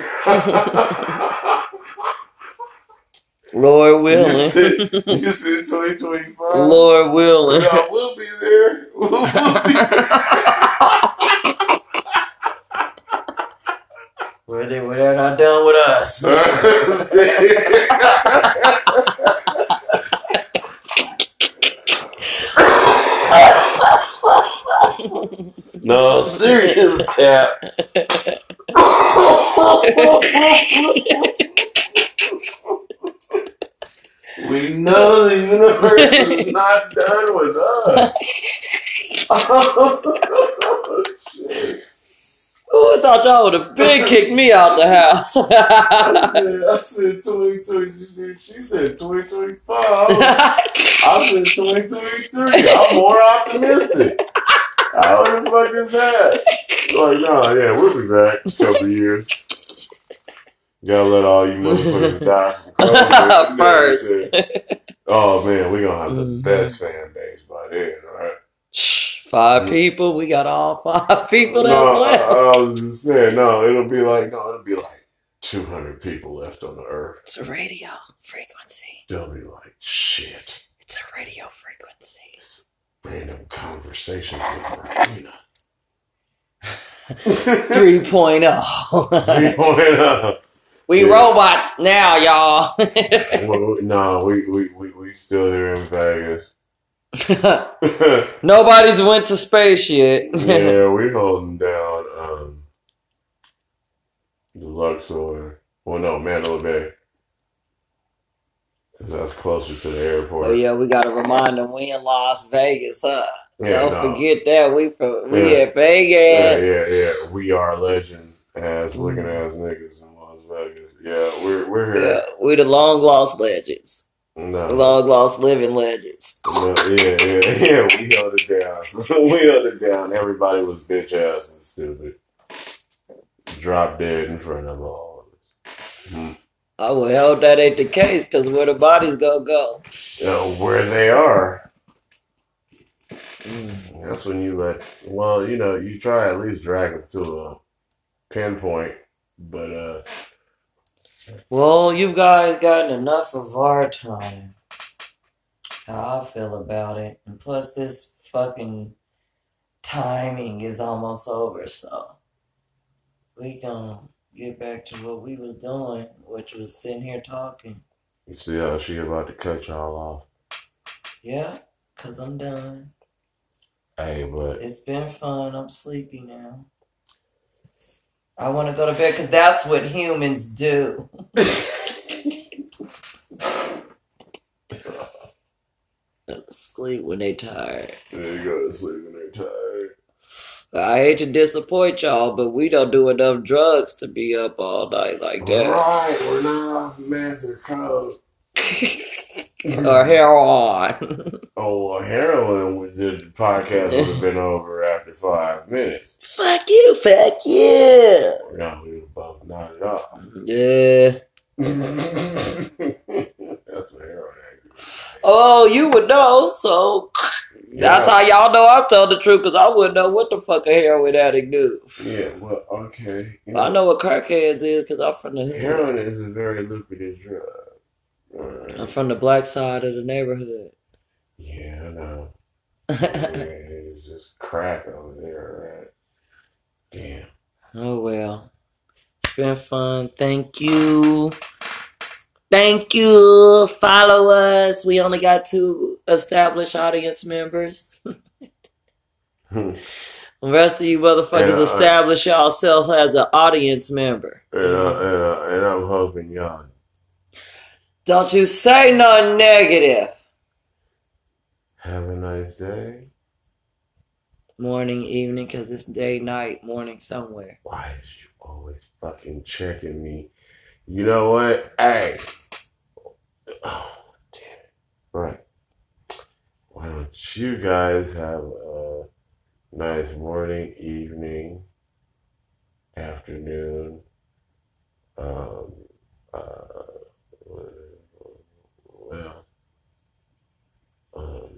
S2: Lord willing.
S1: you said 2025?
S2: Lord willing.
S1: Yeah, we'll be there. We'll, we'll be there.
S2: Well, they, well, they're not done with us.
S1: No, serious tap. we know the universe is not done with us. oh, shit.
S2: Oh, I thought y'all would have been kicked me out the house.
S1: I said, I said 2020. She said, she said 2025. I said 2023. I'm more optimistic. How the fuck is that? Like, no, yeah, we'll be back in a couple years. Gotta let all you motherfuckers die from COVID.
S2: First.
S1: Oh man, we gonna have the
S2: Mhm.
S1: best fan base by then, right?
S2: Five people. We got all five people that's
S1: no, I. I was just saying, no, it'll be like, no, it'll be like 200 people left on the earth.
S2: It's a radio frequency.
S1: They'll be like, shit,
S2: It's a radio frequency.
S1: Random conversations with Martina.
S2: 3.0.
S1: 3.0.
S2: we
S1: Yeah.
S2: robots now, y'all.
S1: Well, no, we, we, we, we still here in Vegas.
S2: Nobody's went to space yet.
S1: yeah, we holding down um, Luxor. Well, no, Mandalay Bay. That's closer to the airport.
S2: oh yeah, we gotta remind them we in Las Vegas, huh?
S1: Yeah,
S2: Don't
S1: no.
S2: forget that we from we
S1: Yeah.
S2: at
S1: Yeah,
S2: Vegas.
S1: yeah, yeah. We are legend ass mm-hmm. looking ass niggas in Las Vegas. Yeah, we're we're
S2: Yeah,
S1: here.
S2: we the long lost legends,
S1: No,
S2: long lost living legends.
S1: no, yeah, yeah, yeah. We held it down. we held it down. Everybody was bitch ass and stupid. Drop dead in front of all of us. Hmm.
S2: I would hope that ain't the case, cause where the bodies go go.
S1: You know, where they are.
S2: Mm.
S1: That's when you let. Well, you know, you try at least drag them to a pinpoint, but uh,
S2: Well, you guys gotten enough of our time. How I feel about it, and plus this fucking timing is almost over, so we gonna get back to what we was doing, which was sitting here talking.
S1: you see how she about to cut y'all off.
S2: Yeah, cause I'm done.
S1: Hey, but
S2: It's been fun. I'm sleepy now. I want to go to bed because that's what humans do. Sleep when they tired.
S1: there you go to sleep when they're tired.
S2: I hate to disappoint y'all, but we don't do enough drugs to be up all night like that.
S1: Right, we're not off meth or coke.
S2: or heroin.
S1: Oh, well, heroin the podcast would have been over after five minutes.
S2: fuck you, fuck you.
S1: No, we were both nodded off.
S2: Yeah.
S1: That's what heroin is.
S2: Oh, you would know, so that's how y'all know I'm telling the truth, because I wouldn't know what the fuck a heroin addict do.
S1: Yeah, well, okay. You
S2: I know what crackheads is, because I'm from the hood.
S1: Heroin is a very lucrative drug. Alright.
S2: I'm from the black side of the neighborhood.
S1: Yeah, I know. It's just crack over there, right? Damn.
S2: Oh well. It's been fun. Thank you. Thank you. Follow us. We only got two established audience members.
S1: and,
S2: The rest of you motherfuckers
S1: Yeah, I-
S2: establish yourselves as an audience member.
S1: uh, and, uh, and I'm hoping y'all
S2: Don't you say nothing negative.
S1: have a nice day.
S2: Morning, evening, because it's day, night, morning, somewhere.
S1: Why is you always fucking checking me? You know what? Hey. Oh, damn it. Right. Why don't you guys have a nice morning, evening, afternoon, um, uh, well, um,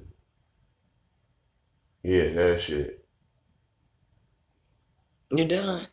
S1: yeah, that shit.
S2: You're done?